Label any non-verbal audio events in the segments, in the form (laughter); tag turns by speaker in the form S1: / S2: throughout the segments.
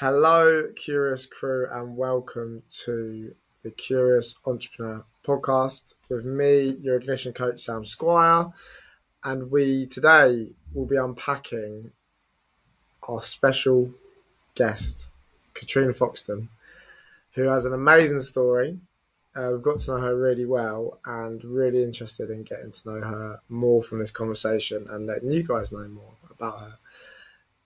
S1: Hello, Curious Crew, and welcome to the Curious Entrepreneur podcast with me, your ignition coach, Sam Squire. And we today will be unpacking our special guest, Katrina Foxton, who has an amazing story. Uh, we've got to know her really well and really interested in getting to know her more from this conversation and letting you guys know more about her.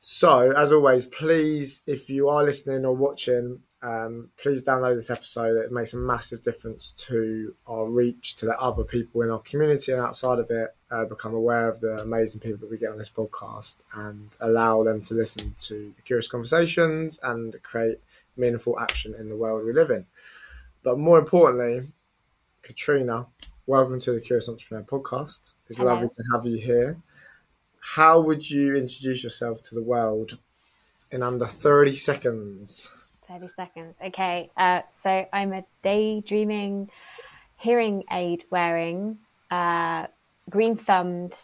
S1: So, as always, please, if you are listening or watching, um, please download this episode. It makes a massive difference to our reach to let other people in our community and outside of it uh, become aware of the amazing people that we get on this podcast and allow them to listen to the curious conversations and create meaningful action in the world we live in. But more importantly, Katrina, welcome to the Curious Entrepreneur podcast. It's
S2: Hello.
S1: lovely to have you here. How would you introduce yourself to the world in under 30 seconds?
S2: 30 seconds. Okay. Uh, so I'm a daydreaming, hearing aid wearing, uh, green thumbed,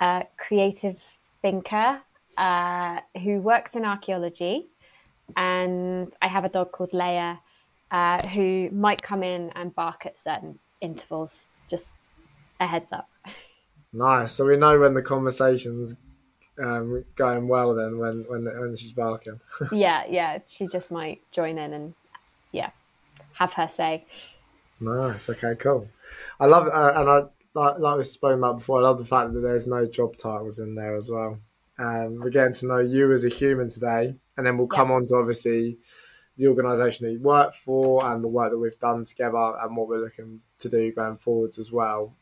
S2: uh, creative thinker uh, who works in archaeology. And I have a dog called Leia uh, who might come in and bark at certain intervals. Just a heads up.
S1: Nice. So we know when the conversation's um, going well then when, when, when she's barking. (laughs)
S2: yeah, yeah. She just might join in and, yeah, have her say.
S1: Nice. Okay, cool. I love uh, and I like like we spoke about before. I love the fact that there's no job titles in there as well. Um, we're getting to know you as a human today, and then we'll come on to obviously the organisation that you work for and the work that we've done together and what we're looking to do going forwards as well.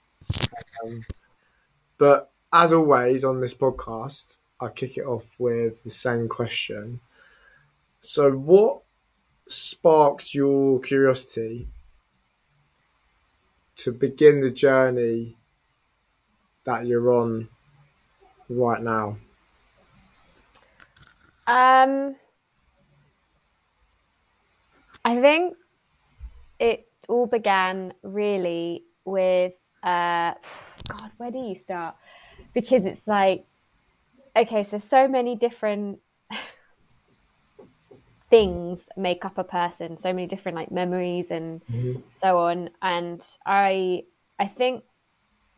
S1: Um, but as always on this podcast, I kick it off with the same question. So, what sparked your curiosity to begin the journey that you're on right now?
S2: Um, I think it all began really with uh, (sighs) God. Where do you start? Because it's like, okay, so so many different (laughs) things make up a person. So many different like memories and
S1: Mhm.
S2: so on. And I, I think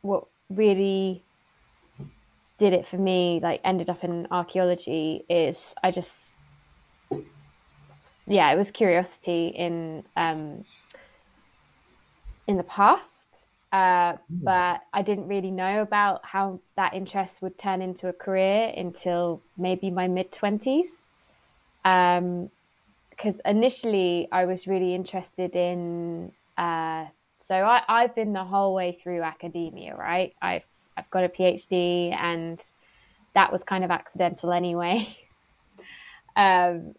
S2: what really did it for me, like ended up in archaeology, is I just yeah, it was curiosity in um, in the past, uh, but I didn't really know about how that interest would turn into a career until maybe my mid twenties. Um, because initially I was really interested in. Uh, so I, I've been the whole way through academia, right? I've I've got a PhD, and that was kind of accidental anyway. (laughs) um,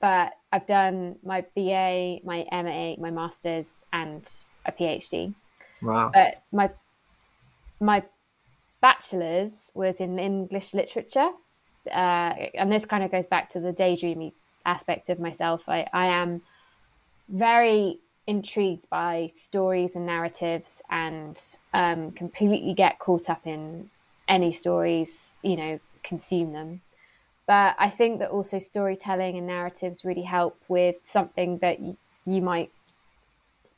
S2: but I've done my BA, my MA, my masters, and a PhD.
S1: Wow.
S2: But my my bachelor's was in English literature, uh, and this kind of goes back to the daydreamy aspect of myself. I, I am very intrigued by stories and narratives, and um, completely get caught up in any stories. You know, consume them. But I think that also storytelling and narratives really help with something that you might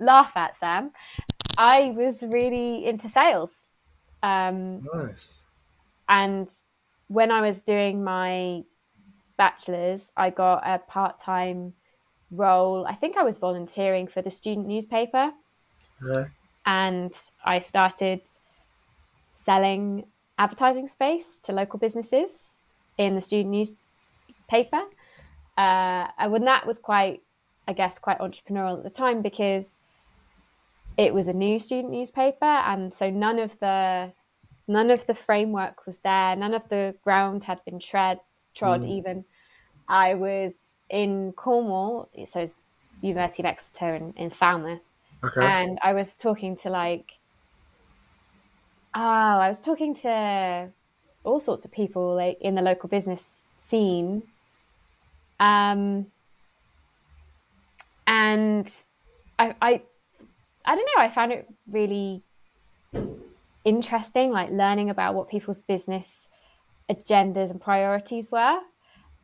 S2: laugh at, Sam. I was really into sales. Um,
S1: Nice.
S2: and when I was doing my bachelor's, I got a part time role. I think I was volunteering for the student newspaper,
S1: Okay.
S2: and I started selling advertising space to local businesses in the student newspaper. Uh, and when that was quite, I guess, quite entrepreneurial at the time because it was a new student newspaper, and so none of the none of the framework was there. None of the ground had been tread trod. Even I was in Cornwall, so it's University of Exeter in, in Falmouth,
S1: Okay.
S2: and I was talking to like, oh, I was talking to all sorts of people like in the local business scene, um, and I, I, I don't know. I found it really interesting, like learning about what people's business agendas and priorities were.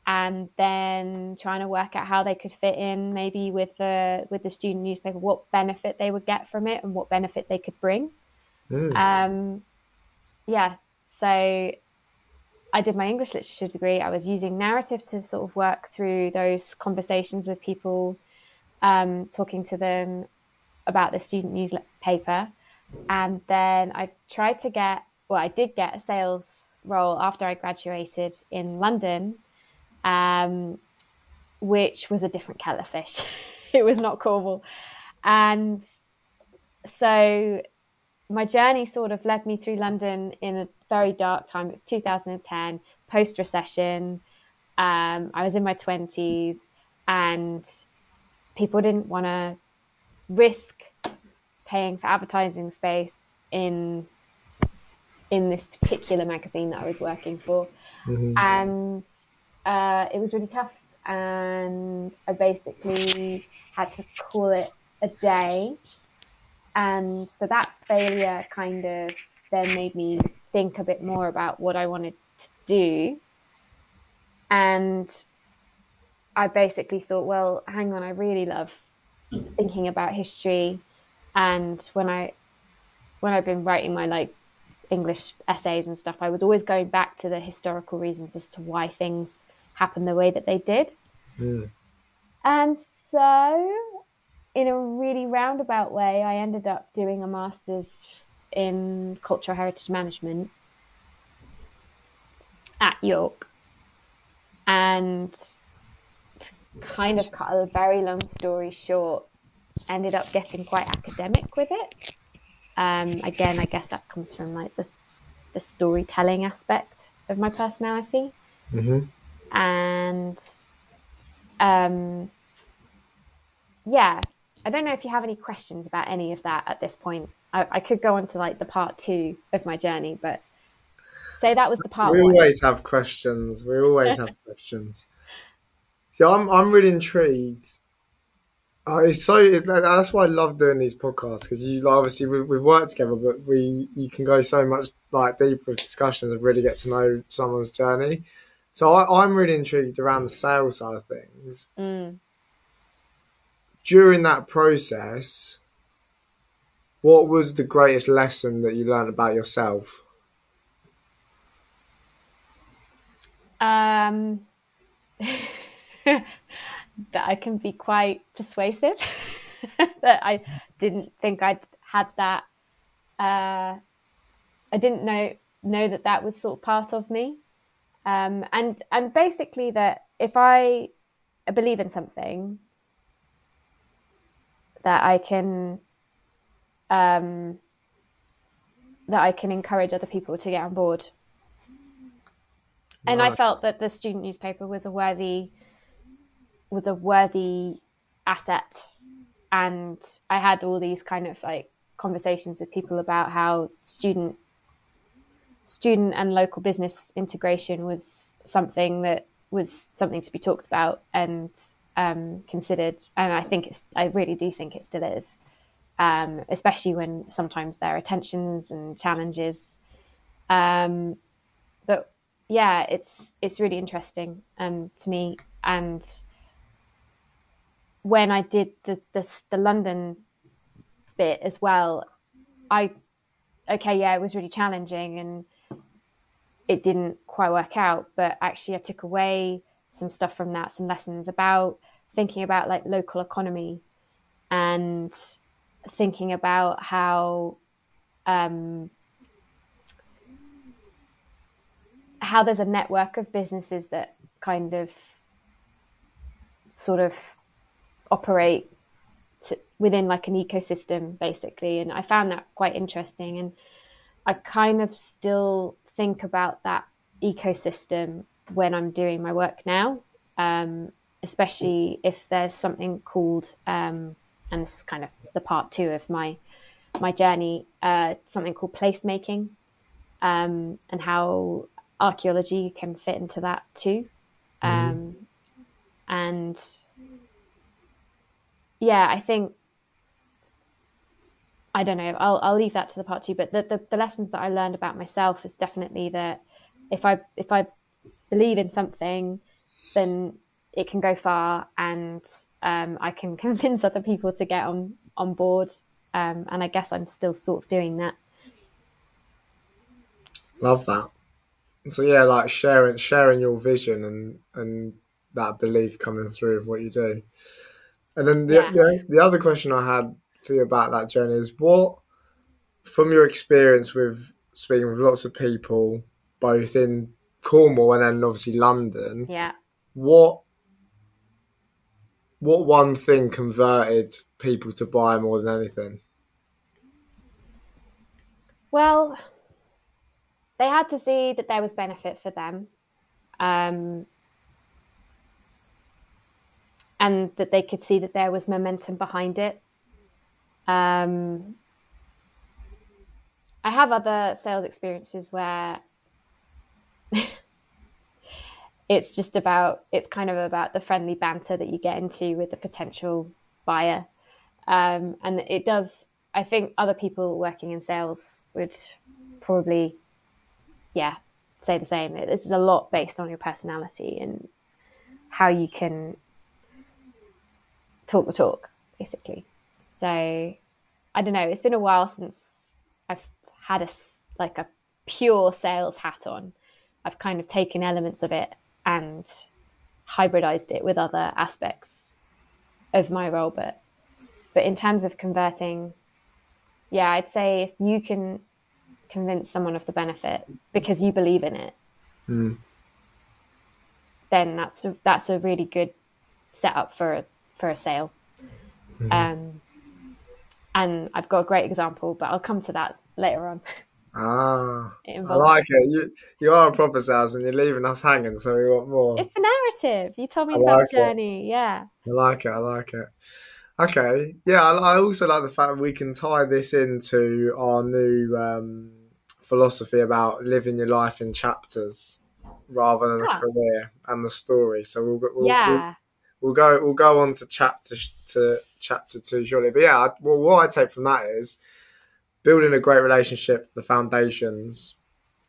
S2: and then trying to work out how they could fit in maybe with the with the student newspaper, what benefit they would get from it and what benefit they could bring. Mm. Um, yeah, so I did my English literature degree. I was using narrative to sort of work through those conversations with people, um, talking to them about the student newspaper. And then I tried to get, well, I did get a sales role after I graduated in London, um, which was a different kettle of fish. (laughs) it was not Cornwall. And so my journey sort of led me through London in a very dark time. It was 2010, post recession. Um, I was in my 20s, and people didn't want to risk paying for advertising space in in this particular magazine that I was working for, mm-hmm. and uh, it was really tough. And I basically had to call it a day and so that failure kind of then made me think a bit more about what I wanted to do. And I basically thought, well, hang on, I really love thinking about history. And when I when I've been writing my like English essays and stuff, I was always going back to the historical reasons as to why things happened the way that they did. Mm. And so in a really roundabout way, I ended up doing a master's in cultural heritage management at York. And kind of cut a very long story short, ended up getting quite academic with it. Um, again, I guess that comes from like the, the storytelling aspect of my personality. Mm-hmm. And um, yeah, I don't know if you have any questions about any of that at this point. I, I could go on to like the part two of my journey, but say that was the part.
S1: We one. always have questions. We always have (laughs) questions. So I'm I'm really intrigued. Uh, it's so it, that's why I love doing these podcasts because you obviously we, we've worked together, but we you can go so much like deeper with discussions and really get to know someone's journey. So I, I'm really intrigued around the sales side of things. Mm during that process, what was the greatest lesson that you learned about yourself?
S2: Um, (laughs) that I can be quite persuasive. (laughs) that I didn't think I'd had that. Uh, I didn't know know that that was sort of part of me, um, and and basically that if I believe in something, that I can um, that I can encourage other people to get on board. And I felt that the student newspaper was a worthy was a worthy asset, and I had all these kind of like conversations with people about how student student and local business integration was something that was something to be talked about and um, considered, and I think it's, I really do think it still is, um, especially when sometimes there are tensions and challenges. Um, but yeah, it's it's really interesting um, to me. And when I did the, the the London bit as well, I okay, yeah, it was really challenging and it didn't quite work out. But actually, I took away some stuff from that, some lessons about thinking about like local economy and thinking about how um, how there's a network of businesses that kind of sort of operate to, within like an ecosystem basically and i found that quite interesting and i kind of still think about that ecosystem when i'm doing my work now um, especially if there's something called, um, and this is kind of the part two of my my journey, uh, something called placemaking, um, and how archaeology can fit into that too. Um, and yeah, I think I don't know. I'll I'll leave that to the part two. But the, the, the lessons that I learned about myself is definitely that if I if I believe in something, then it can go far, and um, I can (laughs) convince other people to get on on board. Um, and I guess I'm still sort of doing that.
S1: Love that. So yeah, like sharing sharing your vision and and that belief coming through of what you do. And then the,
S2: Yeah.
S1: the, the other question I had for you about that journey is what, from your experience with speaking with lots of people, both in Cornwall and then obviously London,
S2: Yeah.
S1: what what one thing converted people to buy more than anything?
S2: Well, they had to see that there was benefit for them. Um, and that they could see that there was momentum behind it. Um, I have other sales experiences where (laughs) it's just about, it's kind of about the friendly banter that you get into with the potential buyer. Um, and it does, I think other people working in sales would probably, yeah, say the same. This is a lot based on your personality and how you can talk the talk, basically. So I don't know. It's been a while since I've had a like a pure sales hat on. I've kind of taken elements of it and hybridized it with other aspects of my role. But but in terms of converting, yeah, I'd say if you can convince someone of the benefit because you believe in it,
S1: Mm.
S2: then that's a, that's a really good setup for a, for a sale. Um, and I've got a great example, but I'll come to that later on.
S1: Ah, I like it. You you are a proper salesman. You're leaving us hanging, so we want more.
S2: It's the narrative. You told me
S1: I
S2: about
S1: like
S2: the
S1: it.
S2: journey. Yeah.
S1: I like it. I like it. Okay. Yeah, I, I also like the fact that we can tie this into our new um, philosophy about living your life in chapters rather than
S2: Ah.
S1: a career and the story. So we'll, we'll
S2: yeah.
S1: we'll go we'll go on to chapter to chapter two shortly. But yeah, I- well, what I take from that is building a great relationship, the foundations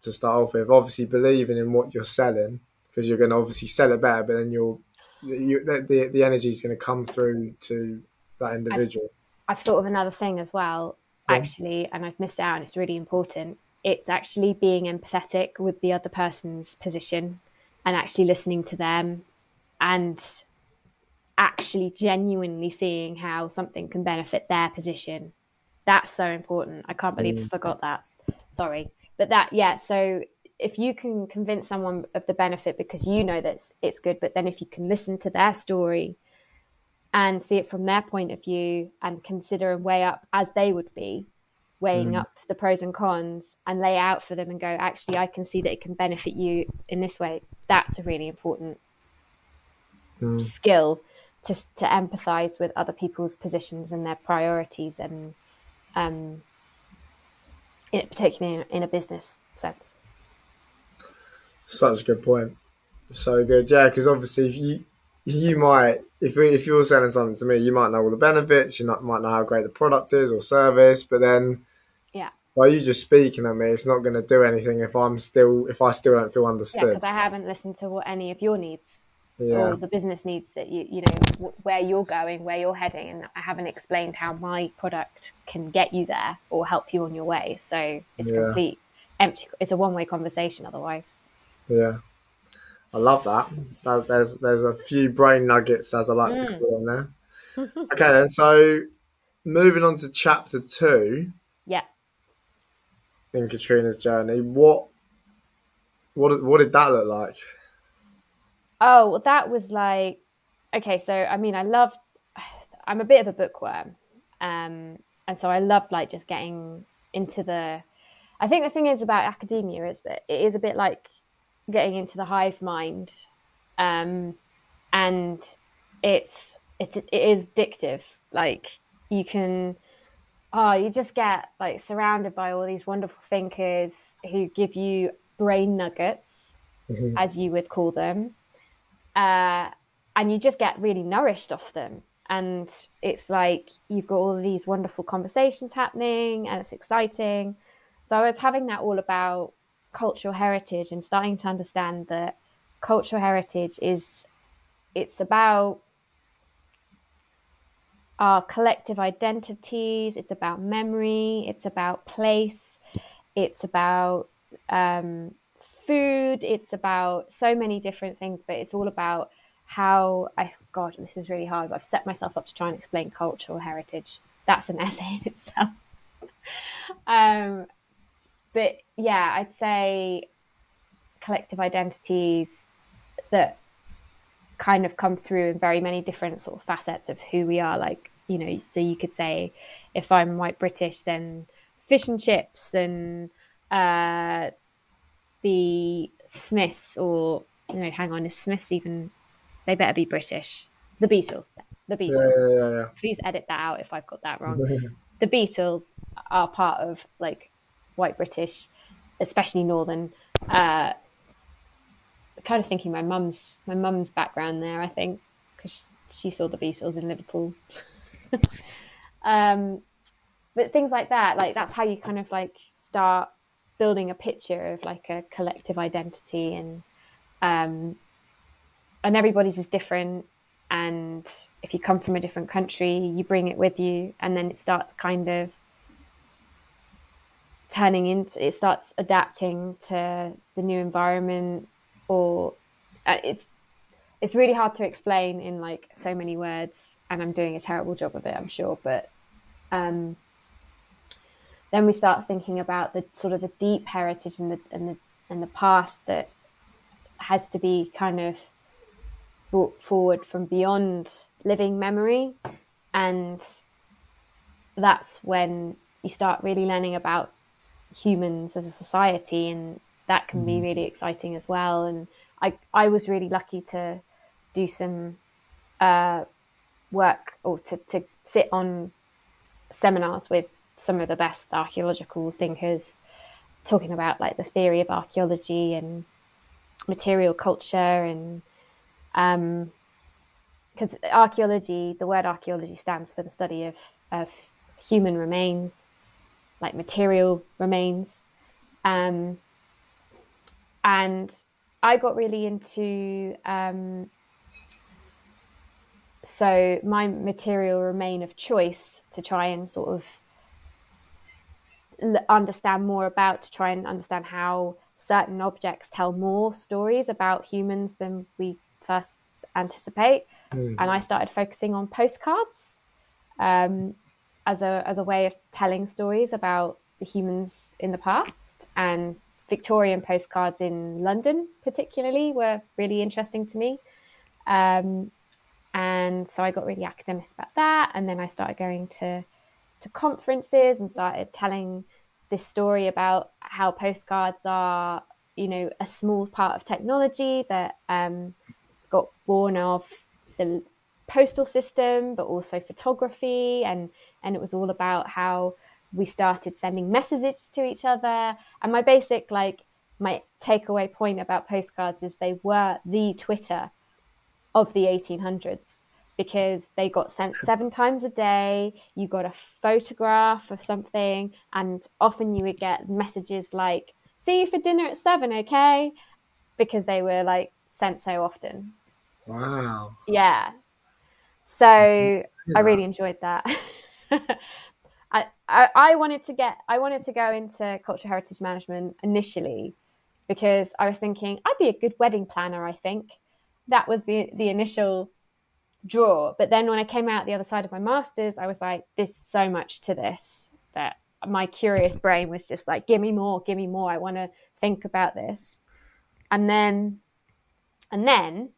S1: to start off with. Obviously, believing in what you're selling because you're going to obviously sell it better, but then you'll you, the, the the energy is going to come through to that individual.
S2: I've thought of another thing as well,
S1: on.
S2: actually, and I've missed out, and it's really important. It's actually being empathetic with the other person's position and actually listening to them and actually genuinely seeing how something can benefit their position. That's so important. I can't believe I forgot that. Sorry. But that, yeah, so if you can convince someone of the benefit because you know that it's, it's good, but then if you can listen to their story and see it from their point of view and consider and weigh up as they would be weighing up the pros and cons and lay out for them and go actually i can see that it can benefit you in this way that's a really important
S1: Mm.
S2: skill to, to empathize with other people's positions and their priorities and um in, particularly in, in a business sense
S1: Such a good point. So good, yeah. Because obviously, if you you might if if you're selling something to me, you might know all the benefits. You not, might know how great the product is or service, but then
S2: yeah
S1: by you just speaking at me, it's not going to do anything if I'm still if I still don't feel
S2: yeah
S1: understood.
S2: because i haven't listened to what any of your needs
S1: Yeah,
S2: or the business needs that you you know wh- where you're going where you're heading and i haven't explained how my product can get you there or help you on your way so it's
S1: Yeah.
S2: complete empty it's a one-way conversation otherwise
S1: yeah. I love that. that. There's there's a few brain nuggets as I like to
S2: Mm.
S1: call them there. (laughs) okay, then so moving on to chapter two
S2: yeah
S1: in Katrina's journey, what what what did that look like?
S2: Oh, well, that was like okay. So I mean, I love. (sighs) I'm a bit of a bookworm, um, and so I loved like just getting into the. I think the thing is about academia is that it is a bit like getting into the hive mind, um, and it's it's it is addictive. Like you can, oh, you just get like surrounded by all these wonderful thinkers who give you brain nuggets,
S1: Mhm.
S2: as you would call them, uh, and you just get really nourished off them. And it's like you've got all these wonderful conversations happening, and it's exciting. So I was having that all about cultural heritage and starting to understand that cultural heritage is it's about our collective identities, it's about memory, it's about place, it's about um, food, it's about so many different things, but it's all about how I, God, this is really hard. I've set myself up to try and explain cultural heritage. That's an (laughs) essay in itself. (laughs) um, but yeah, I'd say collective identities that kind of come through in very many different sort of facets of who we are. Like, you know, so you could say if I'm white British, then fish and chips and uh, the Smiths, or, you know, hang on, is Smiths even, they better be British. The Beatles. The Beatles.
S1: Yeah, yeah, yeah.
S2: Please edit that out if I've got that wrong. (laughs) the Beatles are part of like white British, especially northern. Uh, kind of thinking my mum's my mum's background there. I think because she saw the Beatles in Liverpool. (laughs) um, but things like that, like that's how you kind of like start building a picture of like a collective identity and um, and everybody's is different. And if you come from a different country you bring it with you. And then it starts kind of turning into it starts adapting to the new environment or uh, it's it's really hard to explain in like so many words. And i'm doing a terrible job of it i'm sure. But um, then we start thinking about the sort of the deep heritage and the and the and the past that has to be kind of brought forward from beyond living memory. And that's when you start really learning about humans as a society and that can be really exciting as well. And i i was really lucky to do some uh, work or to, to sit on seminars with some of the best archaeological thinkers talking about like the theory of archaeology and material culture and um because archaeology the word archaeology stands for the study of of human remains like material remains. Um and i got really into um so my material remain of choice to try and sort of understand more about to try and understand how certain objects tell more stories about humans than we first anticipate. Mm. And I started focusing on postcards um, as a as a way of telling stories about the humans in the past and Victorian postcards in London, particularly, were really interesting to me. Um, and so I got really academic about that, and then I started going to to conferences and started telling this story about how postcards are, you know, a small part of technology that um, got born of the postal system, but also photography, and and it was all about how we started sending messages to each other. And my basic like my takeaway point about postcards is they were the Twitter of the 1800s because they got sent seven times a day. You got a photograph of something, and often you would get messages like, See you for dinner at seven, okay? Because they were like sent so often.
S1: Wow.
S2: Yeah. So I really enjoyed that. (laughs) I, I, I wanted to get I wanted to go into cultural heritage management initially because I was thinking I'd be a good wedding planner, I think. That was the the initial draw. But then when I came out the other side of my master's, I was like, there's so much to this that my curious brain was just like, give me more, give me more. I want to think about this. And then, and then,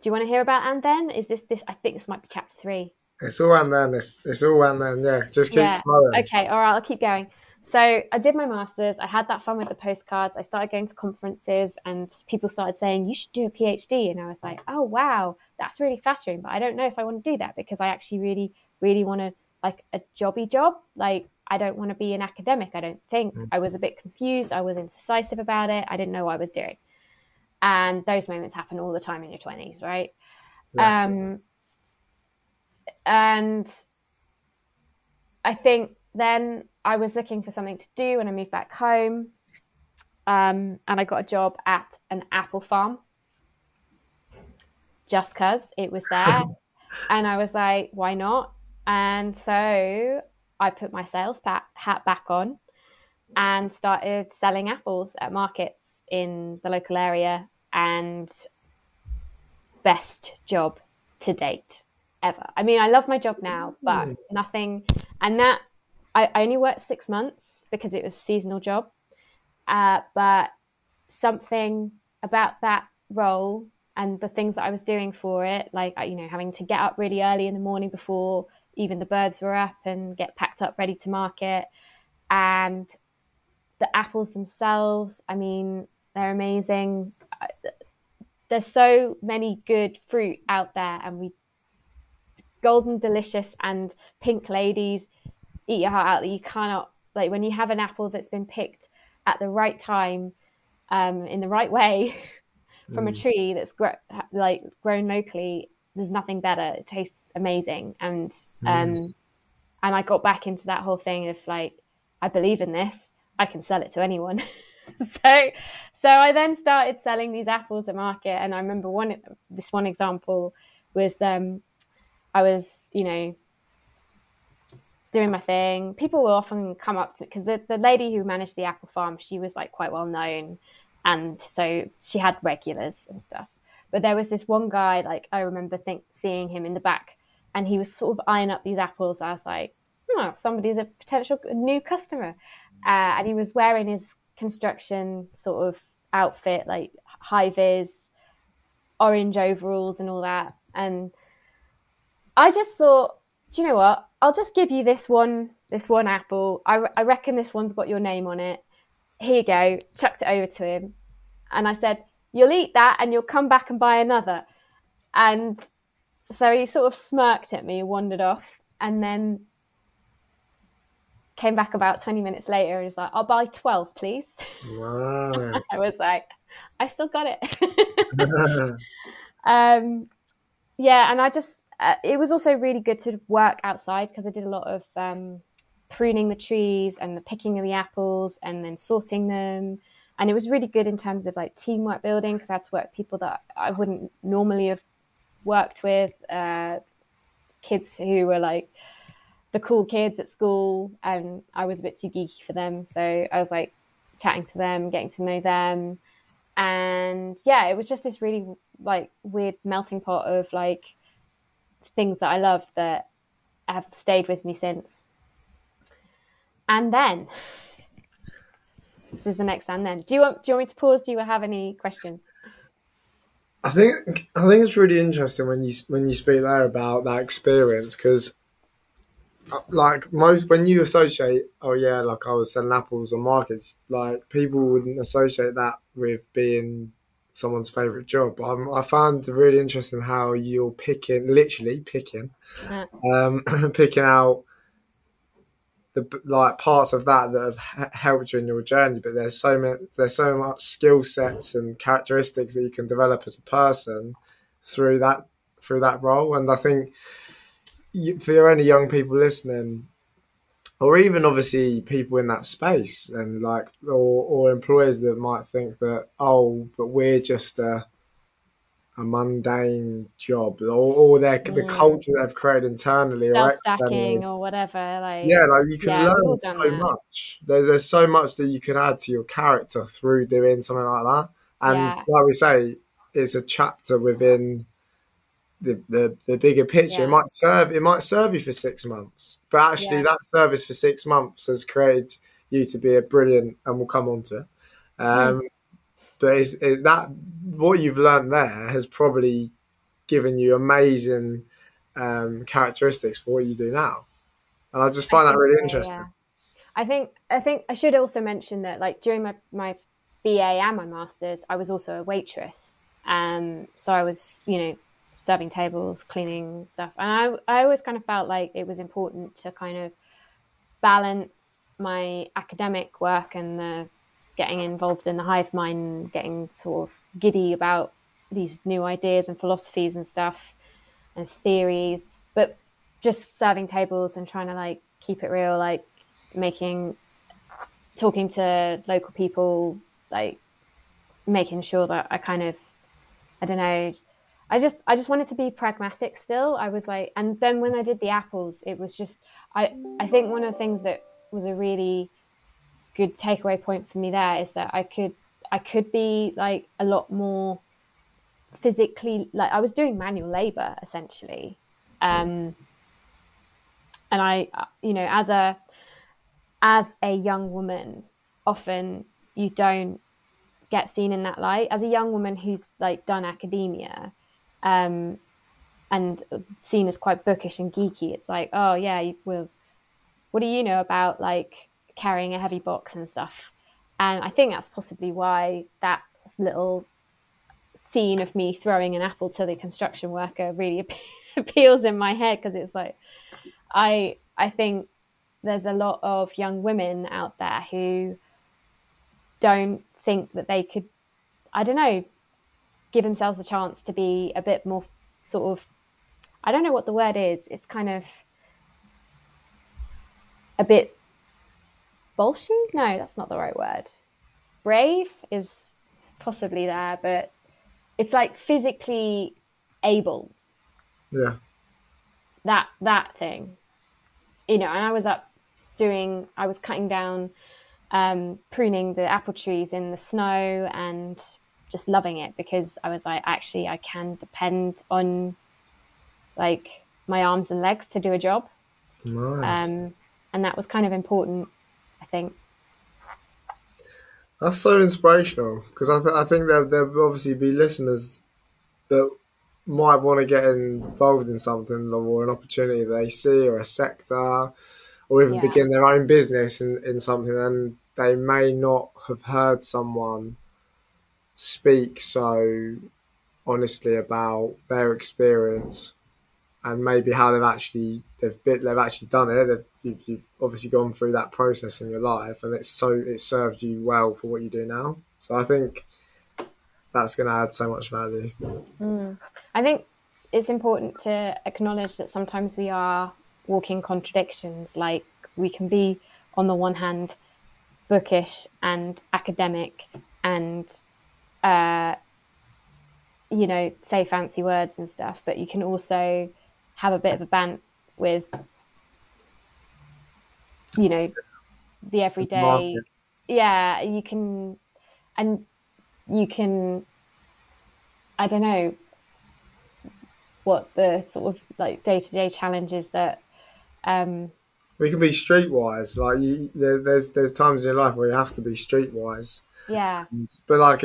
S2: do you want to hear about and then? Is this this? I think this might be chapter three.
S1: It's all and then. It's, it's all and then. Yeah, just keep yeah. flowing.
S2: Okay, all right. I'll keep going. So I did my masters. I had that fun with the postcards. I started going to conferences, and people started saying you should do a PhD. And I was like, oh wow, that's really flattering. But I don't know if I want to do that because I actually really, really want to like a jobby job. Like I don't want to be an academic. I don't think mm-hmm. I was a bit confused. I was indecisive about it. I didn't know what I was doing. And those moments happen all the time in your twenties, right? Yeah. Um, and I think then I was looking for something to do when I moved back home. Um, and I got a job at an apple farm. just because it was there. (laughs) and I was like, why not? And so I put my sales hat back on and started selling apples at markets in the local area and best job to date ever. I mean, I love my job now, but nothing, and that I, only worked six months because it was a seasonal job. Uh, but something about that role and the things that I was doing for it, like, you know, having to get up really early in the morning before even the birds were up and get packed up ready to market. And the apples themselves, I mean, they're amazing. There's so many good fruit out there, and we golden delicious and pink ladies eat your heart out that you cannot like when you have an apple that's been picked at the right time um, in the right way (laughs) from mm. a tree that's gr- like grown locally there's nothing better. It tastes amazing. And mm. um and i got back into that whole thing of like i believe in this. I can sell it to anyone. (laughs) So so i then started selling these apples at market. And i remember one this one example was um i was you know doing my thing. People will often come up to me because the, the lady who managed the apple farm, she was like quite well known, and so she had regulars and stuff. But there was this one guy, like I remember think seeing him in the back, and he was sort of eyeing up these apples. I was like, oh, somebody's a potential new customer, uh, and he was wearing his construction sort of outfit, like high vis, orange overalls, and all that, and I just thought, do you know what? I'll just give you this one, this one apple. I, I reckon this one's got your name on it. Here you go. Chucked it over to him, and I said, "You'll eat that, and you'll come back and buy another." And so he sort of smirked at me, wandered off, and then came back about 20 minutes later and was like, I'll buy 12, please. Wow. (laughs) I was like, I still got it. (laughs) (laughs) um, yeah, and I just, uh, it was also really good to work outside because I did a lot of um, pruning the trees and the picking of the apples and then sorting them. And it was really good in terms of like teamwork building because I had to work with people that I wouldn't normally have worked with, uh, kids who were like the cool kids at school, and I was a bit too geeky for them. So I was like chatting to them, getting to know them. And yeah, it was just this really like weird melting pot of like things that I love that have stayed with me since. And then, this is the next and then. Do you want? Do you want me to pause? Do you have any questions?
S1: I think I think it's really interesting when you when you speak there about that experience because, uh, like most when you associate, oh yeah, like I was selling apples on markets, like people wouldn't associate that with being someone's favorite job. I'm, i found really interesting how you're picking, literally picking, um, (clears throat) picking out the like parts of that that have helped you in your journey. But there's so many, there's so much skill sets and characteristics that you can develop as a person through that through that role. And I think you, for any young people listening, or even obviously people in that space and like or, or employers that might think that oh but we're just a, a mundane job or, or their mm. the culture they've created internally or externally
S2: or whatever like
S1: yeah like you can yeah, learn so that. much there's, there's so much that you can add to your character through doing something like that and yeah. like we say it's a chapter within the, the, the bigger picture. Yeah. It might serve it might serve you for six months, but actually yeah. that service for six months has created you to be a brilliant, and we'll come on to it. Um, mm. But it's, it, that what you've learned there has probably given you amazing um, characteristics for what you do now, and I just find I that really so, interesting. Yeah.
S2: I think I think I should also mention that like during my my BA and my masters, I was also a waitress. Um, so I was, you know, serving tables, cleaning stuff. And I, I always kind of felt like it was important to kind of balance my academic work and the getting involved in the hive mind, getting sort of giddy about these new ideas and philosophies and stuff and theories, but just serving tables and trying to like keep it real, like making, talking to local people, like making sure that I kind of, I don't know, I just I just wanted to be pragmatic still. I was like and then when I did the apples, it was just I I think one of the things that was a really good takeaway point for me there is that I could I could be like a lot more physically like I was doing manual labor essentially. Um and I you know as a as a young woman often you don't get seen in that light as a young woman who's like done academia um, and seen as quite bookish and geeky. It's like, oh yeah, well, what do you know about like carrying a heavy box and stuff? And I think that's possibly why that little scene of me throwing an apple to the construction worker really (laughs) appeals in my head because it's like I I think there's a lot of young women out there who don't think that they could I don't know give themselves a chance to be a bit more sort of I don't know what the word is. It's kind of a bit bolshy. No, that's not the right word. Brave is possibly there, but it's like physically able.
S1: Yeah.
S2: That that thing. You know, and I was up doing I was cutting down um, pruning the apple trees in the snow and just loving it because I was like, actually, I can depend on like my arms and legs to do a job.
S1: Nice.
S2: Um, and that was kind of important, I think.
S1: That's so inspirational because I, th- I think there there'll obviously be listeners that might want to get involved in something or an opportunity they see or a sector or even yeah. begin their own business in, in something and they may not have heard someone speak so honestly about their experience and maybe how they've actually they've bit, they've actually done it. They've, you've, you've, obviously gone through that process in your life, and it's so it served you well for what you do now. So I think that's going to add so much value.
S2: Mm. I think it's important to acknowledge that sometimes we are walking contradictions. Like we can be on the one hand bookish and academic and uh, you know, say fancy words and stuff, but you can also have a bit of a bant with, you know, the everyday. Yeah, you can, and you can, I don't know what the sort of like day to day challenges that. Um,
S1: we can be streetwise. Like you, there, there's there's times in your life where you have to be streetwise.
S2: Yeah.
S1: But like,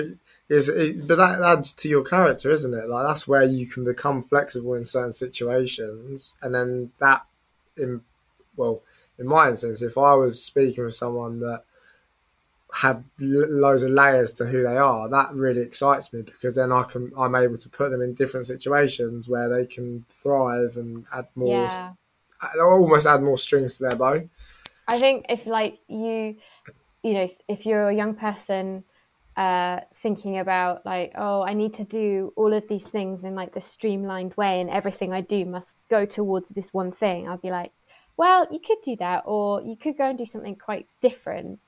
S1: is it, but that adds to your character, isn't it? Like that's where you can become flexible in certain situations, and then that, in well, in my instance, if I was speaking with someone that had loads of layers to who they are, that really excites me because then I can I'm able to put them in different situations where they can thrive and add more, yeah. almost add more strings to their bow.
S2: I think if like you you know, if you're a young person uh, thinking about like, oh, I need to do all of these things in like this streamlined way, and everything I do must go towards this one thing, I'll be like, well, you could do that, or you could go and do something quite different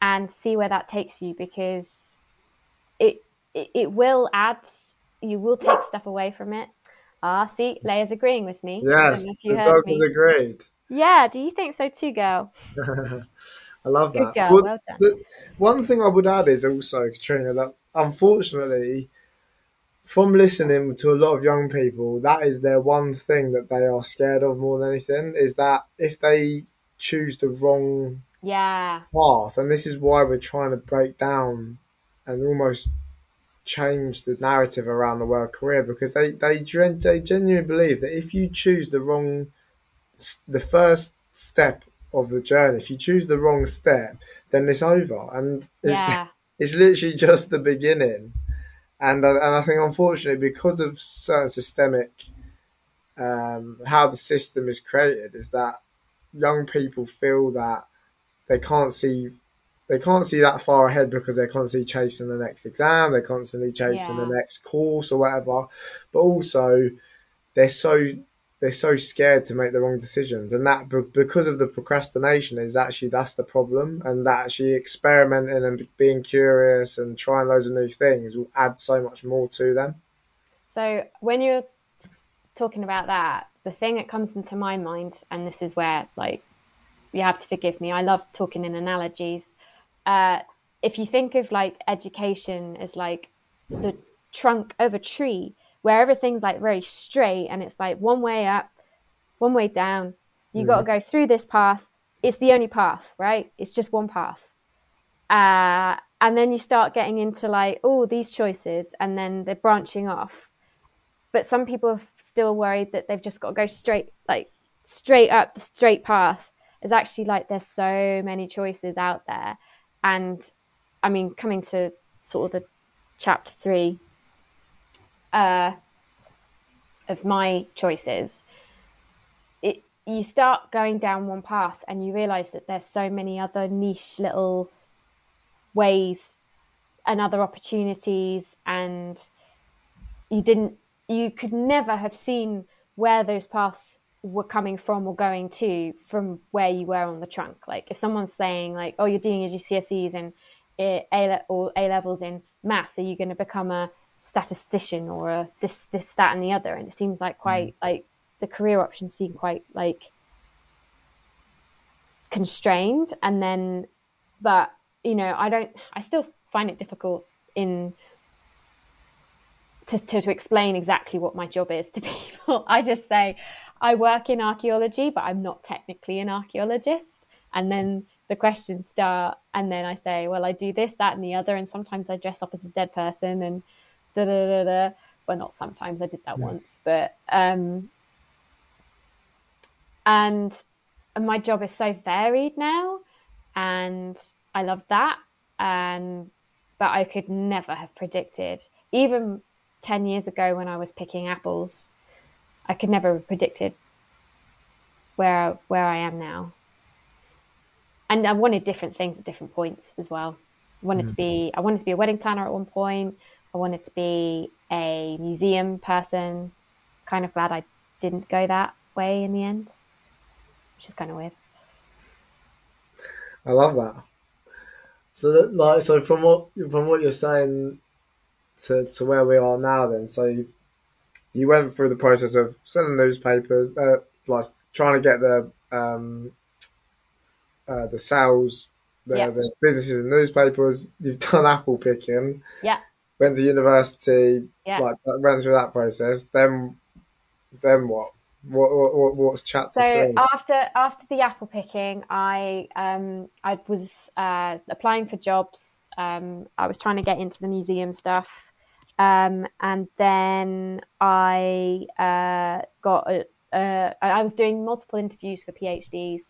S2: and see where that takes you because it it, it will add, you will take stuff away from it. Ah, see, Leia's agreeing with me.
S1: Yes, the dog has agreed.
S2: Yeah, do you think so too, girl? (laughs)
S1: I love that. Well, well the, one thing I would add is also, Katrina, that unfortunately, from listening to a lot of young people, that is their one thing that they are scared of more than anything is that if they choose the wrong
S2: yeah
S1: path, and this is why we're trying to break down and almost change the narrative around the word career because they they, they genuinely believe that if you choose the wrong the first step of the journey. If you choose the wrong step, then it's over, and it's yeah. (laughs) it's literally just the beginning. And and I think unfortunately because of certain systemic um, how the system is created is that young people feel that they can't see they can't see that far ahead because they're constantly chasing the next exam, they're constantly chasing yeah. the next course or whatever. But also, they're so they're so scared to make the wrong decisions and that because of the procrastination is actually that's the problem and that actually experimenting and being curious and trying loads of new things will add so much more to them
S2: So when you're talking about that, the thing that comes into my mind, and this is where like you have to forgive me. I love talking in analogies. Uh, if you think of like education as like the trunk of a tree where everything's like very straight and it's like one way up, one way down. You mm. got to go through this path. It's the only path, right? It's just one path. Uh, and then you start getting into like, oh, these choices, and then they're branching off. But some people are still worried that they've just got to go straight, like straight up the straight path. It's actually like there's so many choices out there, and I mean, coming to sort of the chapter three uh, of my choices, it you start going down one path and you realize that there's so many other niche little ways and other opportunities and you didn't you could never have seen where those paths were coming from or going to from where you were on the trunk. Like if someone's saying like oh you're doing your gcse's and a or a levels in maths are you going to become a statistician or a this this that and the other and it seems like quite mm. like the career options seem quite like constrained and then but you know i don't i still find it difficult in to, to, to explain exactly what my job is to (laughs) people. I just say i work in archaeology but i'm not technically an archaeologist. And then the questions start and then i say well i do this that and the other and sometimes i dress up as a dead person and da da da da well not sometimes i did that yes. once but um and my job is so varied now and i love that and but i could never have predicted even 10 years ago when i was picking apples i could never have predicted where where i am now and i wanted different things at different points as well I wanted mm. to be i wanted to be a wedding planner at one point i wanted to be a museum person kind of glad i didn't go that way in the end which is kind of weird.
S1: I love that. So that like so from what from what you're saying to to where we are now, then so you, you went through the process of selling newspapers, uh, like trying to get the um, uh, the sales, the, yeah. the businesses and newspapers. You've done (laughs) apple picking.
S2: Yeah.
S1: Went to university. Yeah. Like went through that process. Then, then what? What, what what's chapter
S2: so
S1: three?
S2: after after the apple picking, I um I was uh, applying for jobs. Um, I was trying to get into the museum stuff, um, and then I uh, got a, uh, I was doing multiple interviews for PhDs,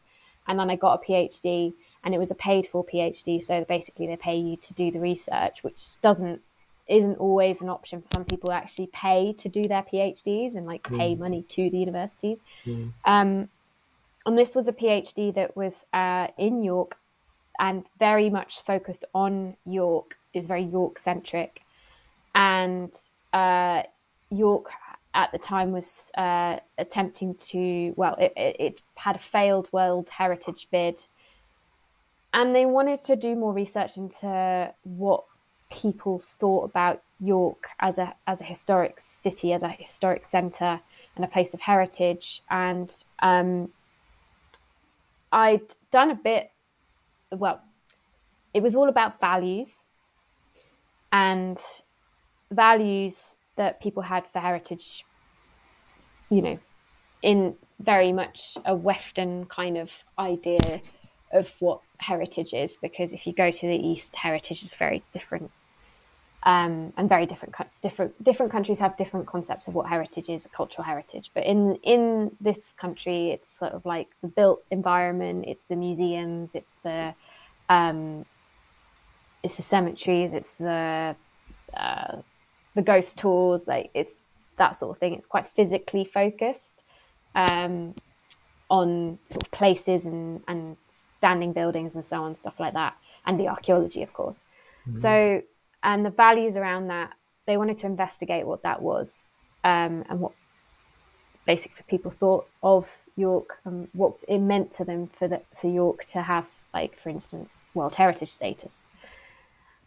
S2: and then I got a PhD, and it was a paid for PhD. So basically, they pay you to do the research, which doesn't isn't always an option for some people who actually pay to do their PhDs and like pay mm. money to the universities. Mm. Um, and this was a PhD that was uh, in York and very much focused on York. It was very York centric. And uh, York at the time was uh, attempting to, well, it, it, had a failed World Heritage bid. And they wanted to do more research into what people thought about York as a as a historic city, as a historic centre, and a place of heritage. And um, I'd done a bit. Well, it was all about values and values that people had for heritage. You know, in very much a Western kind of idea of what heritage is, because if you go to the East, heritage is very different um, and very different different different countries have different concepts of what heritage is, cultural heritage. But in in this country, it's sort of like the built environment, it's the museums, it's the um, it's the cemeteries, it's the uh, the ghost tours, like it's that sort of thing. It's quite physically focused um, on sort of places and and standing buildings and so on, stuff like that, and the archaeology, of course. Mm-hmm. So and the values around that. They wanted to investigate what that was um, and what basically people thought of York and what it meant to them for the, for York to have, like for instance, World Heritage status.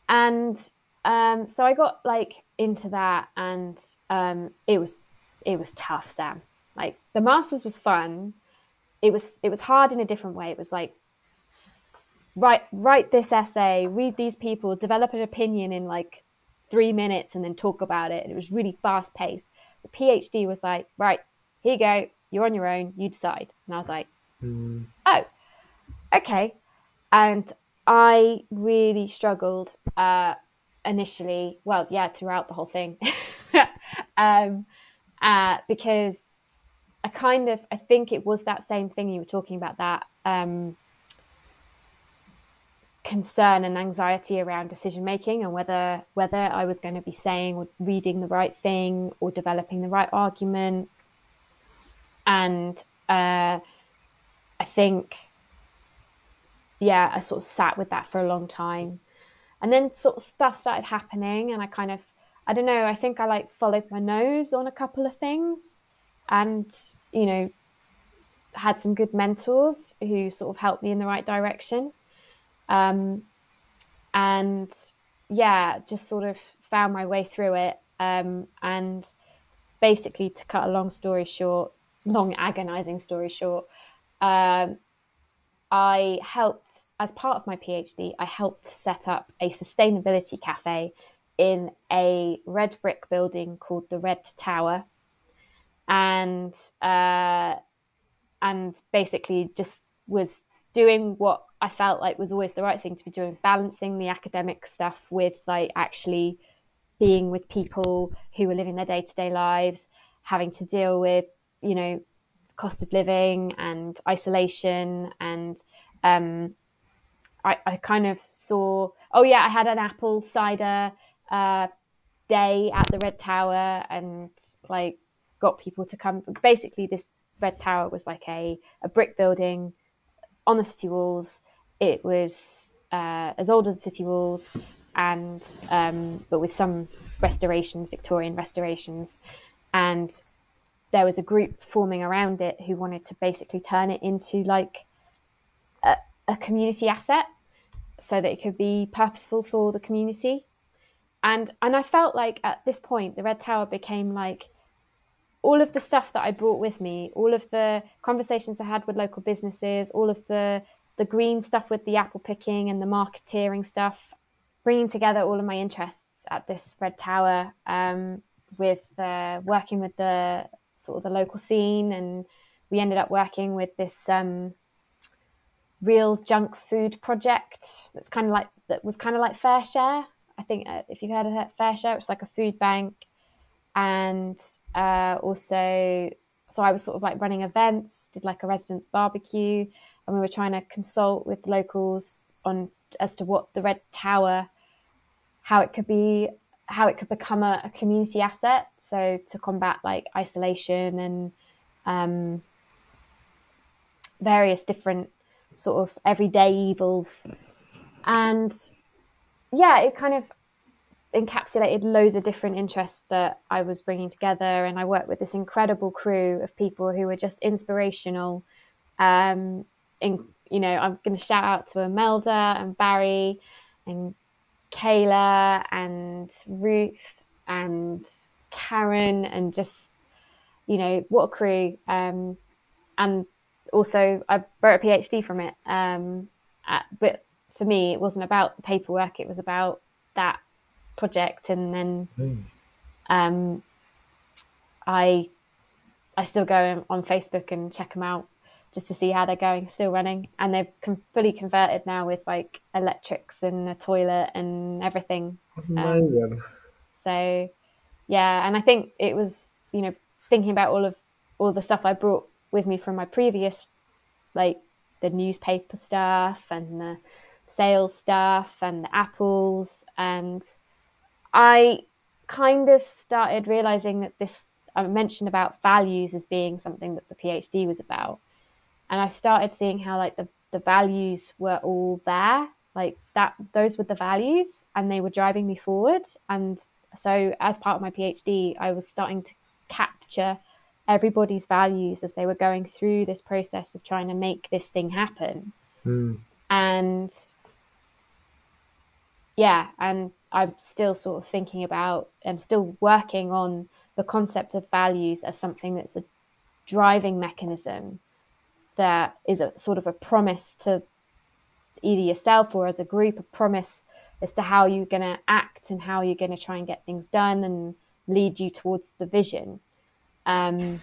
S2: And um, so I got like into that, and um, it was it was tough, Sam. Like the masters was fun. It was it was hard in a different way. It was like write write this essay, read these people, develop an opinion in like three minutes, and then talk about it. And it was really fast paced. The PhD was like, right, here you go, you're on your own, you decide. And I was like, mm. oh, okay. And I really struggled uh, initially. Well, yeah, throughout the whole thing, (laughs) um, uh, because I kind of I think it was that same thing you were talking about that um, concern and anxiety around decision making and whether whether I was going to be saying or reading the right thing or developing the right argument. And uh, I think, yeah, I sort of sat with that for a long time, and then sort of stuff started happening, and I kind of, I don't know, I think I like followed my nose on a couple of things, and you know, had some good mentors who sort of helped me in the right direction um, and yeah, just sort of found my way through it. Um, and basically, to cut a long story short, long agonizing story short, um, I helped, as part of my PhD, I helped set up a sustainability cafe in a red brick building called the Red Tower. And uh, and basically just was doing what I felt like was always the right thing to be doing, balancing the academic stuff with like actually being with people who were living their day to day lives, having to deal with, you know, cost of living and isolation. And um, I, I kind of saw, oh, yeah, I had an apple cider uh, day at the Red Tower and like got people to come. Basically, this Red Tower was like a, a brick building on the city walls. It was uh, as old as the city walls, and um, but with some restorations, Victorian restorations, and there was a group forming around it who wanted to basically turn it into like a, a community asset, so that it could be purposeful for the community. And and I felt like at this point the Red Tower became like all of the stuff that I brought with me, all of the conversations I had with local businesses, all of the the green stuff with the apple picking and the marketeering stuff, bringing together all of my interests at this Red Tower um, with uh, working with the sort of the local scene, and we ended up working with this um, real junk food project that's kind of like that was kind of like Fair Share. I think uh, if you've heard of Fair Share, it's like a food bank. And uh, also so I was sort of like running events, did like a residence barbecue, and we were trying to consult with locals on as to what the Red Tower, how it could be, how it could become a, a community asset. So to combat like isolation and um, various different sort of everyday evils, and yeah, it kind of encapsulated loads of different interests that I was bringing together, and I worked with this incredible crew of people who were just inspirational. Um, in, you know, I'm going to shout out to Imelda and Barry and Kayla and Ruth and Karen and just you know what a crew. Um, and also, I wrote a PhD from it. Um, at, but for me, it wasn't about the paperwork; it was about that project, and then mm. um, I I still go on Facebook and check them out just to see how they're going, still running, and they've com- fully converted now with like electrics and a toilet and everything.
S1: That's amazing. Um,
S2: so yeah, and I think it was you know thinking about all of all the stuff I brought with me from my previous like the newspaper stuff and the sales stuff and the apples and I kind of started realizing that this I mentioned about values as being something that the PhD was about. And I started seeing how like the, the values were all there. Like that those were the values and they were driving me forward. And so as part of my PhD, I was starting to capture everybody's values as they were going through this process of trying to make this thing happen. Mm. And yeah, and I'm still sort of thinking about, I'm still working on the concept of values as something that's a driving mechanism that is a sort of a promise to either yourself or as a group, a promise as to how you're going to act and how you're going to try and get things done and lead you towards the vision. Um,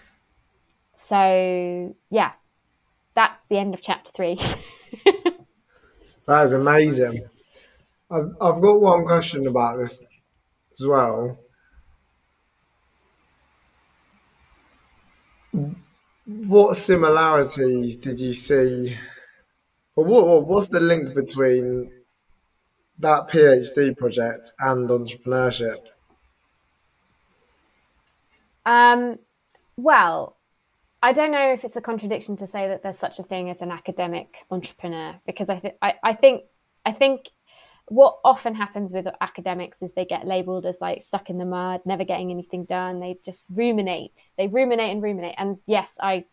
S2: so yeah, that's the end of chapter three. (laughs)
S1: that is amazing. I've, I've got one question about this as well. What similarities did you see, or what, what's the link between that PhD project and entrepreneurship?
S2: Um, well, I don't know if it's a contradiction to say that there's such a thing as an academic entrepreneur because I, th- I, I think I think what often happens with academics is they get labeled as like stuck in the mud, never getting anything done. They just ruminate. They ruminate and ruminate. And yes, I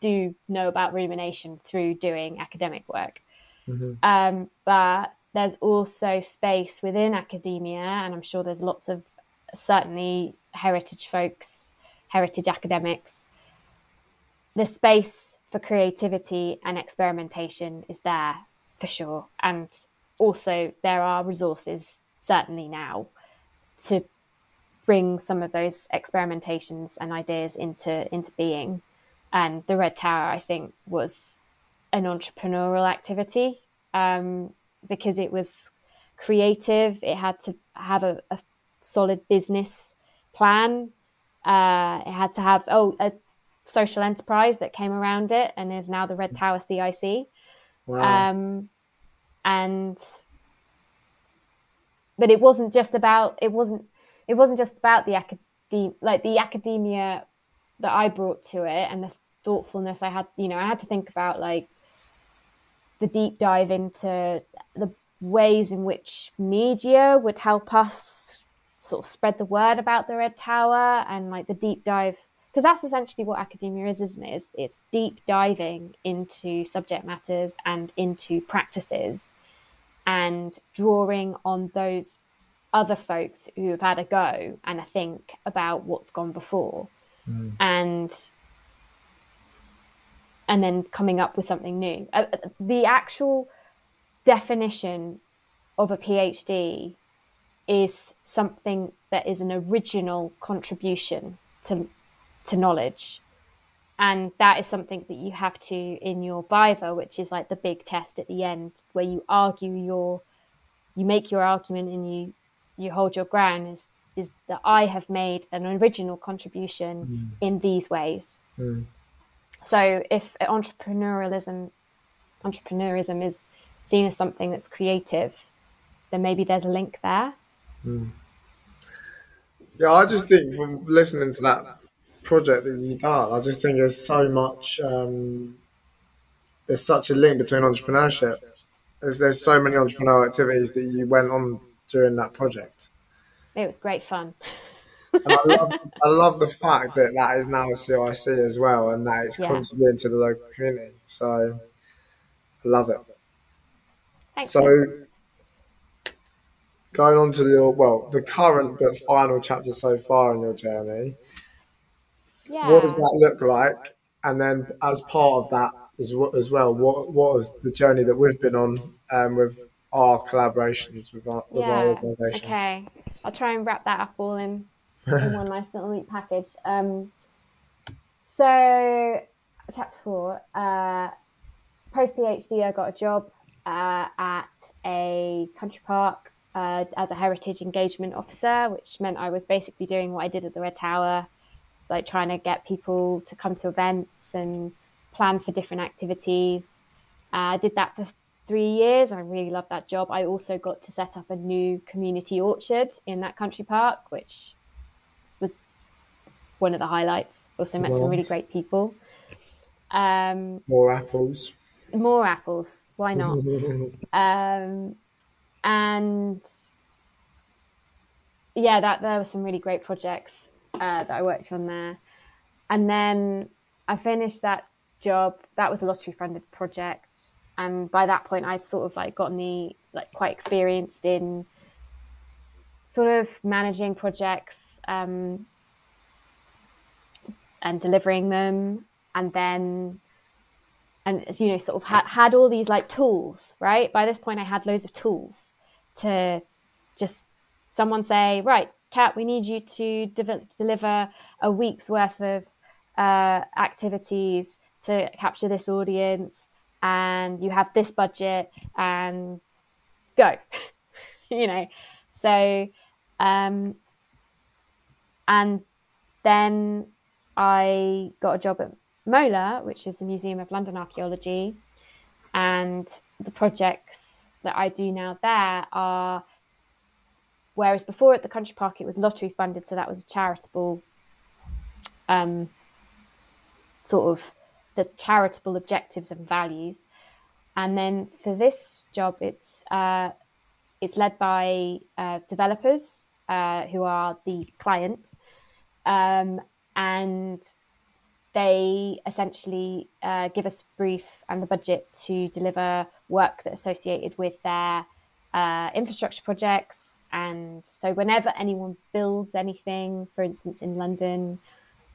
S2: do know about rumination through doing academic work. Mm-hmm. Um, but there's also space within academia, and I'm sure there's lots of certainly heritage folks, heritage academics. The space for creativity and experimentation is there for sure. And also there are resources certainly now to bring some of those experimentations and ideas into into being. And the red tower i think was an entrepreneurial activity um, because it was creative it had to have a, a solid business plan uh, it had to have oh a social enterprise that came around it and is now the red tower cic wow. um, and but it wasn't just about it wasn't it wasn't just about the academia like the academia that I brought to it and the thoughtfulness I had you know I had to think about like the deep dive into the ways in which media would help us sort of spread the word about the red tower and like the deep dive because that's essentially what academia is isn't it? It's, it's deep diving into subject matters and into practices and drawing on those other folks who have had a go and a think about what's gone before. Mm. and and then coming up with something new. Uh, uh the actual definition of a phd is something that is an original contribution to to knowledge and that is something that you have to in your viva which is like the big test at the end where you argue your you make your argument and you you hold your ground is is that i have made an original contribution mm. in these ways mm. so if entrepreneurialism entrepreneurism is seen as something that's creative then maybe there's a link there mm.
S1: yeah i just think from listening to that project that you've done. I just think there's so much, um, there's such a link between entrepreneurship. There's, there's so many entrepreneurial activities that you went on during that project.
S2: It was great fun.
S1: and I love, (laughs) I love the fact that that is now a CIC as well, and that it's yeah. contributing to the local community. So I love it. Thanks. So going on to the well, the current but final chapter so far in your journey. Yeah. What does that look like? And then, as part of that as, as well, what what was the journey that we've been on um, with our collaborations with our, with yeah. our organisations?
S2: Okay, I'll try and wrap that up all in, in one nice little neat package. Um, so, chapter four. Uh, Post PhD, I got a job uh, at a country park uh, as a heritage engagement officer, which meant I was basically doing what I did at the Red Tower like trying to get people to come to events and plan for different activities. Uh, I did that for three years. I really loved that job. I also got to set up a new community orchard in that country park, which was one of the highlights. Also met some really great people. Um,
S1: more apples.
S2: More apples. Why not? (laughs) um, and yeah, that there were some really great projects uh, that I worked on there. And then I finished that job. That was a lottery funded project. And by that point, I'd sort of like gotten the like quite experienced in sort of managing projects um, and delivering them, and then and you know sort of had, had all these like tools right by this point i had loads of tools to just someone say right kat we need you to de- deliver a week's worth of uh, activities to capture this audience and you have this budget and go. (laughs) You know so um and then i got a job at MOLA, which is the Museum of London Archaeology, and the projects that I do now there are whereas before at the country park it was lottery funded so that was a charitable um, sort of the charitable objectives and values and then for this job it's uh, it's led by uh, developers uh, who are the client um, and they essentially uh, give us brief and the budget to deliver work that associated with their uh, infrastructure projects. And so, whenever anyone builds anything, for instance, in London,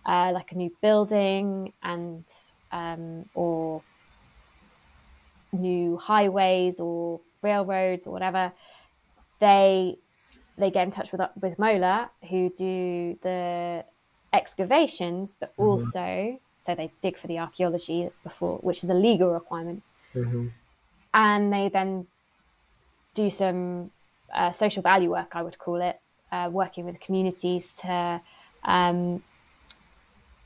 S2: uh, like a new building and um, or new highways or railroads or whatever, they they get in touch with with MOLA, who do the excavations, but mm-hmm. also mm-hmm. so they dig for the archaeology before, which is a legal requirement, mm-hmm. and they then do some uh, social value work, I would call it, uh, working with communities to um,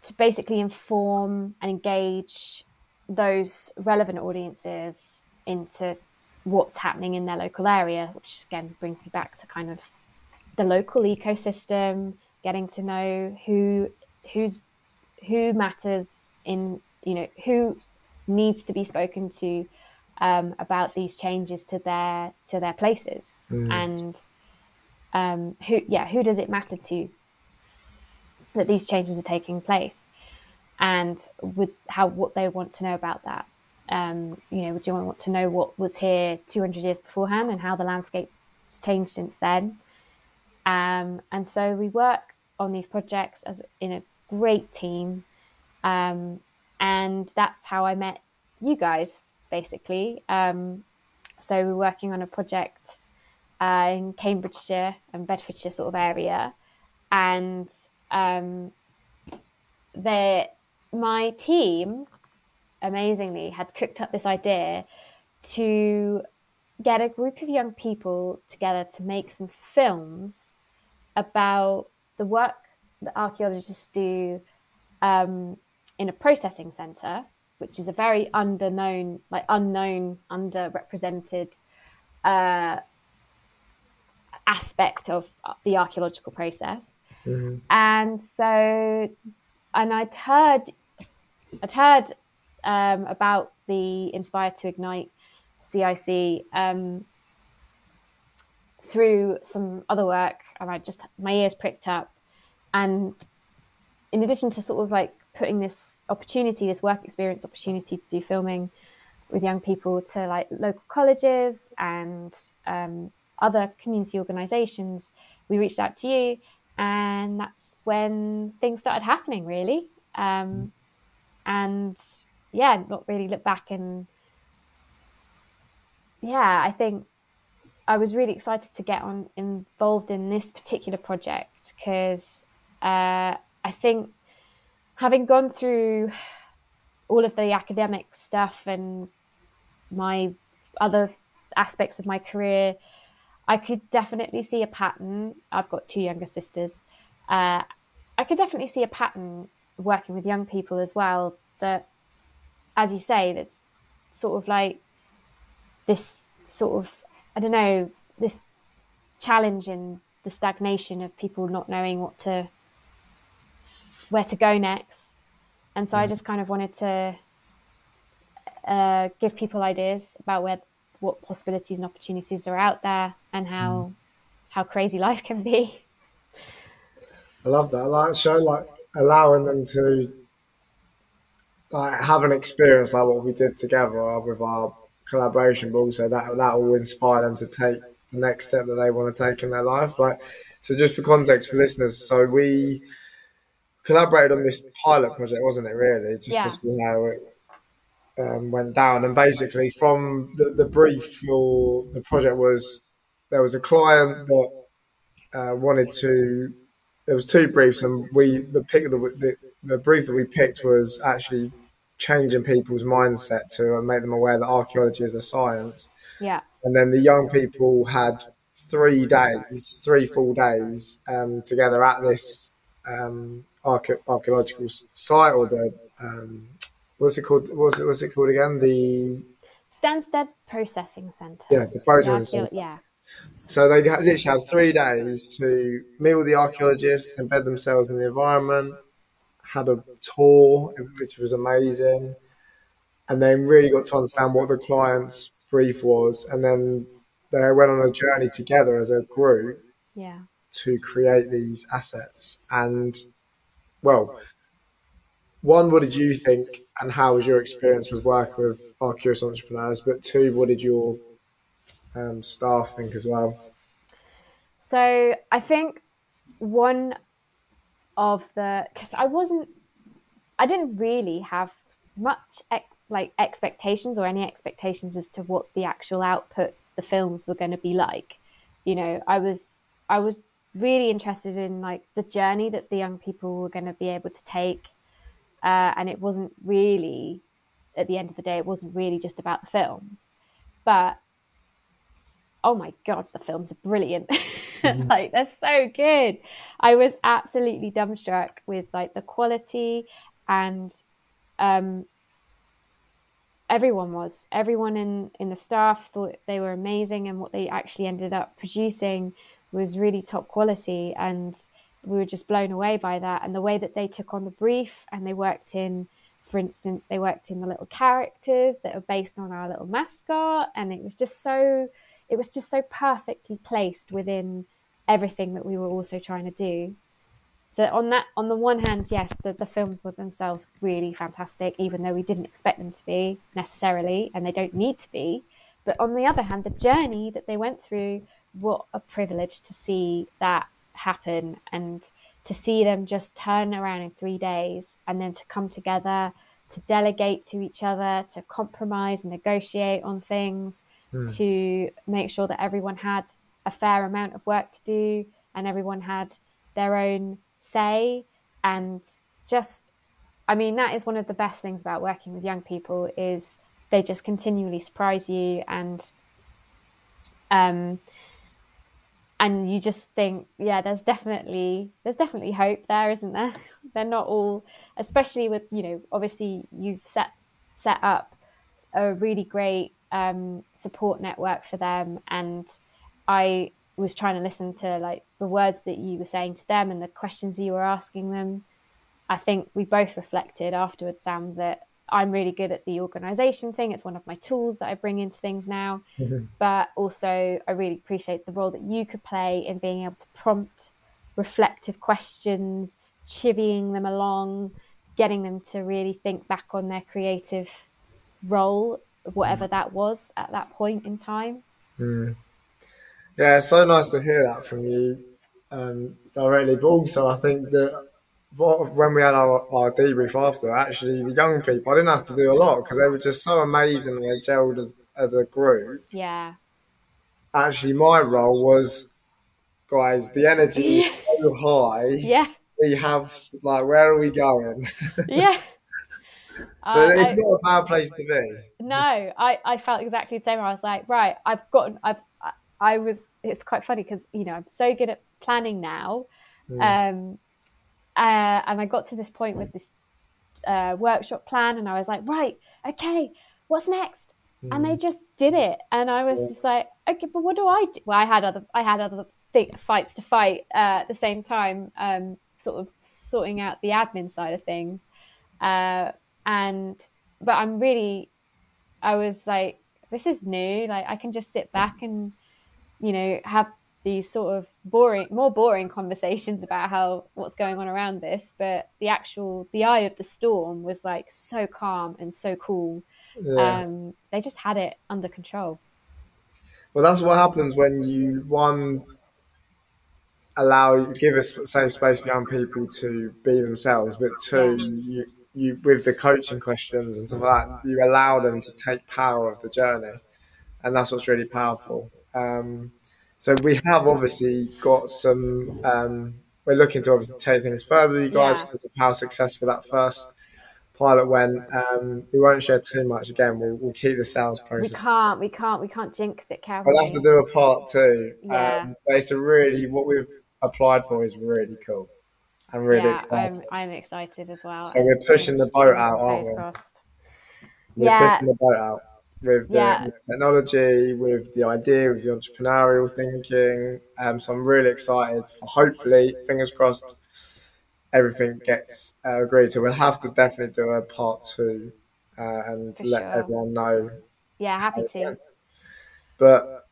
S2: to basically inform and engage those relevant audiences into what's happening in their local area, which again brings me back to kind of the local ecosystem, getting to know who who's who matters in you know who needs to be spoken to um, about these changes to their to their places mm. and um, who yeah who does it matter to that these changes are taking place and with how what they want to know about that um, you know, do you want to know what was here 200 years beforehand and how the landscape has changed since then? Um, and so we work on these projects as in a great team. Um, and that's how I met you guys, basically. Um, so we're working on a project uh, in Cambridgeshire and Bedfordshire sort of area. And um, my team, amazingly, had cooked up this idea to get a group of young people together to make some films about the work that archaeologists do um, in a processing center, which is a very underknown, like unknown, underrepresented uh, aspect of the archaeological process. Mm-hmm. And so, and I'd heard, I'd heard um, about the Inspire to Ignite CIC um, through some other work, and I just my ears pricked up. And in addition to sort of like putting this opportunity, this work experience opportunity to do filming with young people to like local colleges and um, other community organisations, we reached out to you, and that's when things started happening, really. Um, and yeah, not really look back and yeah, I think I was really excited to get on involved in this particular project because uh, I think having gone through all of the academic stuff and my other aspects of my career, I could definitely see a pattern. I've got two younger sisters. Uh, I could definitely see a pattern working with young people as well. That, as you say, that's sort of like this sort of I don't know, this challenge in the stagnation of people not knowing what to, where to go next. And so mm. I just kind of wanted to uh, give people ideas about where, what possibilities and opportunities are out there and how, mm. how crazy life can be.
S1: I love that. I like show like allowing them to like have an experience like what we did together with our collaboration, but also that that will inspire them to take the next step that they want to take in their life. Like, so just for context for listeners, so we collaborated on this pilot project, wasn't it? Really, just
S2: Yeah.
S1: to see how it um, went down. And basically, from the, the brief for the project was there was a client that uh, wanted to. There was two briefs, and we the pick the, the the brief that we picked was actually changing people's mindset to make them aware that archaeology is a science.
S2: Yeah.
S1: And then the young people had three days, three full days um, together at this um, archaeological site or the um, what's it called? What's it, what's it called again? The
S2: Stansted Processing Centre.
S1: yeah, the processing.
S2: Archaeo- yeah.
S1: So they literally had three days to meet with the archaeologists, embed themselves in the environment, had a tour, which was amazing, and then really got to understand what the client's brief was. And then they went on a journey together as a group
S2: Yeah.
S1: to create these assets. And, well, one, what did you think, and how was your experience with working with our curious entrepreneurs? But two, what did your um, staff think as well?
S2: So I think one of the because I wasn't, I didn't really have much ex, like expectations or any expectations as to what the actual outputs, the films were going to be like. You know, I was I was really interested in like the journey that the young people were going to be able to take, uh, and it wasn't really at the end of the day, it wasn't really just about the films, but oh my god the films are brilliant. (laughs) Like they're so good. I was absolutely dumbstruck with like the quality and um everyone was. Everyone in in the staff thought they were amazing and what they actually ended up producing was really top quality. And we were just blown away by that. And the way that they took on the brief and they worked in for instance they worked in the little characters that are based on our little mascot. And it was just so it was just so perfectly placed within everything that we were also trying to do. So on that on the one hand yes the, the films were themselves really fantastic even though we didn't expect them to be necessarily and they don't need to be. But on the other hand the journey that they went through what a privilege to see that happen and to see them just turn around in three days and then to come together to delegate to each other to compromise and negotiate on things to make sure that everyone had a fair amount of work to do and everyone had their own say and just i mean that is one of the best things about working with young people is they just continually surprise you and um and you just think yeah there's definitely there's definitely hope there isn't there? (laughs) They're not all especially with you know obviously you've set set up a really great um, support network for them. And i was trying to listen to like the words that you were saying to them and the questions you were asking them. I think we both reflected afterwards sam that i'm really good at the organization thing. It's one of my tools that i bring into things now. Mm-hmm. But also i really appreciate the role that you could play in being able to prompt reflective questions chivying them along getting them to really think back on their creative role whatever mm. that was at that point in time. Mm.
S1: Yeah, it's so nice to hear that from you um, directly. But also, I think that when we had our, our debrief after, actually, the young people, I didn't have to do a lot because they were just so amazing they gelled as, as a group.
S2: yeah
S1: Actually, my role was, guys, the energy is (laughs) so high.
S2: yeah
S1: We have, like, where are we going? (laughs)
S2: yeah Uh,
S1: it's
S2: I-
S1: not a bad place to be.
S2: no I, I felt exactly the same i was like right i've gotten i've I- i was it's quite funny because you know i'm so good at planning now um uh, and i got to this point with this uh, workshop plan and i was like right okay what's next? And they just did it. And i was just like okay but what do i do? Well i had other i had other th- fights to fight uh, at the same time um, sort of sorting out the admin side of things. Uh, and but i'm really i was like this is new. Like i can just sit back and you know have these sort of boring more boring conversations about how what's going on around this but the actual the eye of the storm was like so calm and so cool
S1: Yeah.
S2: um they just had it under control
S1: Well, that's what happens when you one allow give a safe space for young people to be themselves, but two, you you with the coaching questions and stuff like that, you allow them to take power of the journey, and that's what's really powerful. Um, so we have obviously got some. Um, we're looking to obviously take things further, you guys,
S2: Yeah.
S1: how successful that first pilot went. Um, we won't share too much. Again, we'll, we'll keep the sales process.
S2: We can't, we can't, we can't jinx it, can
S1: We'll have to do a part two.
S2: Yeah.
S1: Um, but it's a really what we've applied for is really cool. I'm really
S2: yeah,
S1: excited.
S2: I'm, I'm excited as well.
S1: So we're pushing the boat out, aren't we?
S2: crossed.
S1: We're
S2: Yeah.
S1: pushing the boat out with the
S2: Yeah.
S1: technology, with the idea, with the entrepreneurial thinking. Um, so I'm really excited for hopefully, fingers crossed, everything gets uh, agreed to. We'll have to definitely do a part two uh, and
S2: For
S1: let
S2: sure.
S1: everyone know.
S2: Yeah, happy to.
S1: But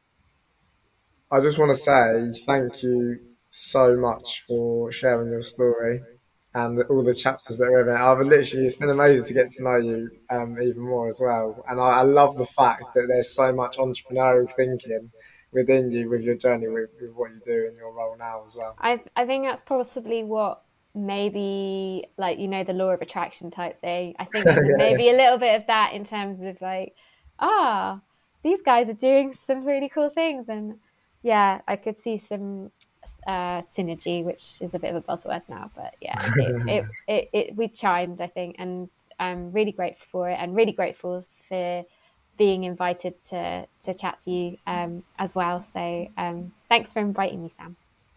S1: I just want to say thank you so much for sharing your story and all the chapters that we're in. I've literally, it's been amazing to get to know you um, even more as well. And I, I love the fact that there's so much entrepreneurial thinking within you with your journey with, with what you do in your role now as well.
S2: I I think that's possibly what maybe like you know the law of attraction type thing. I think (laughs)
S1: Yeah.
S2: maybe a little bit of that in terms of like, ah, these guys are doing some really cool things, and yeah, I could see some uh, synergy, which is a bit of a buzzword now, but yeah, (laughs) it, it, it, it we chimed, I think, and I'm really grateful for it, and really grateful for being invited to to chat to you um, as well. So um, thanks for inviting me, Sam.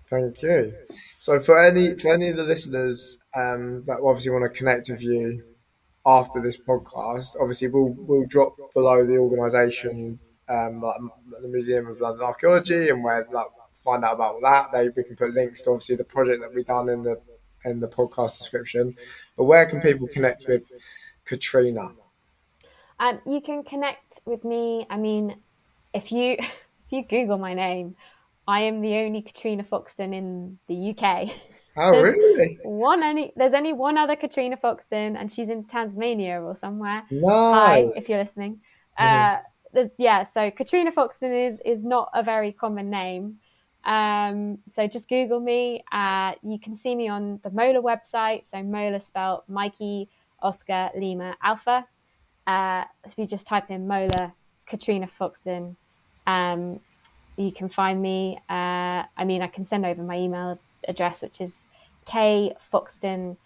S1: Thank you. So for any for any of the listeners um, that obviously want to connect with you after this podcast, obviously we'll we'll drop below the organisation, um, like the Museum of London Archaeology, and where like find out about that. They we can put links to obviously the project that we've done in the in the podcast description. But where can people connect with Katrina?
S2: Um, you can connect with me. I mean, if you (laughs) if you Google my name, I am the only Katrina Foxton in the UK.
S1: Oh really?
S2: One only there's only one other Katrina Foxton, and she's in Tasmania or somewhere.
S1: No.
S2: Hi, if you're listening.
S1: Mhm.
S2: Uh, there's- yeah, so Katrina Foxton is is not a very common name. Um, so just Google me. Uh, you can see me on the Mola website. So Mola spelled Mikey Oscar Lima Alpha. Uh, if you just type in Mola Katrina Foxton, um, you can find me. Uh, I mean, I can send over my email address, which is kfoxton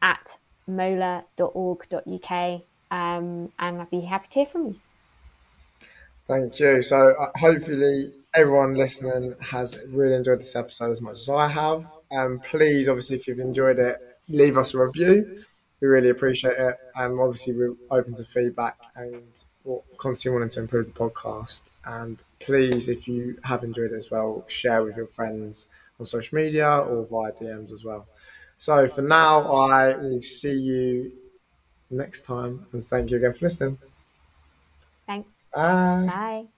S2: at mola.org.uk, um, and I'd be happy to hear from you.
S1: Thank you. So uh, hopefully everyone listening has really enjoyed this episode as much as I have. Um, please, obviously, if you've enjoyed it, leave us a review. We really appreciate it. And obviously, we're open to feedback and constantly wanting to improve the podcast. And please, if you have enjoyed it as well, share with your friends on social media or via DMs as well. So for now, I will see you next time. And thank you again for listening. Bye.
S2: Bye.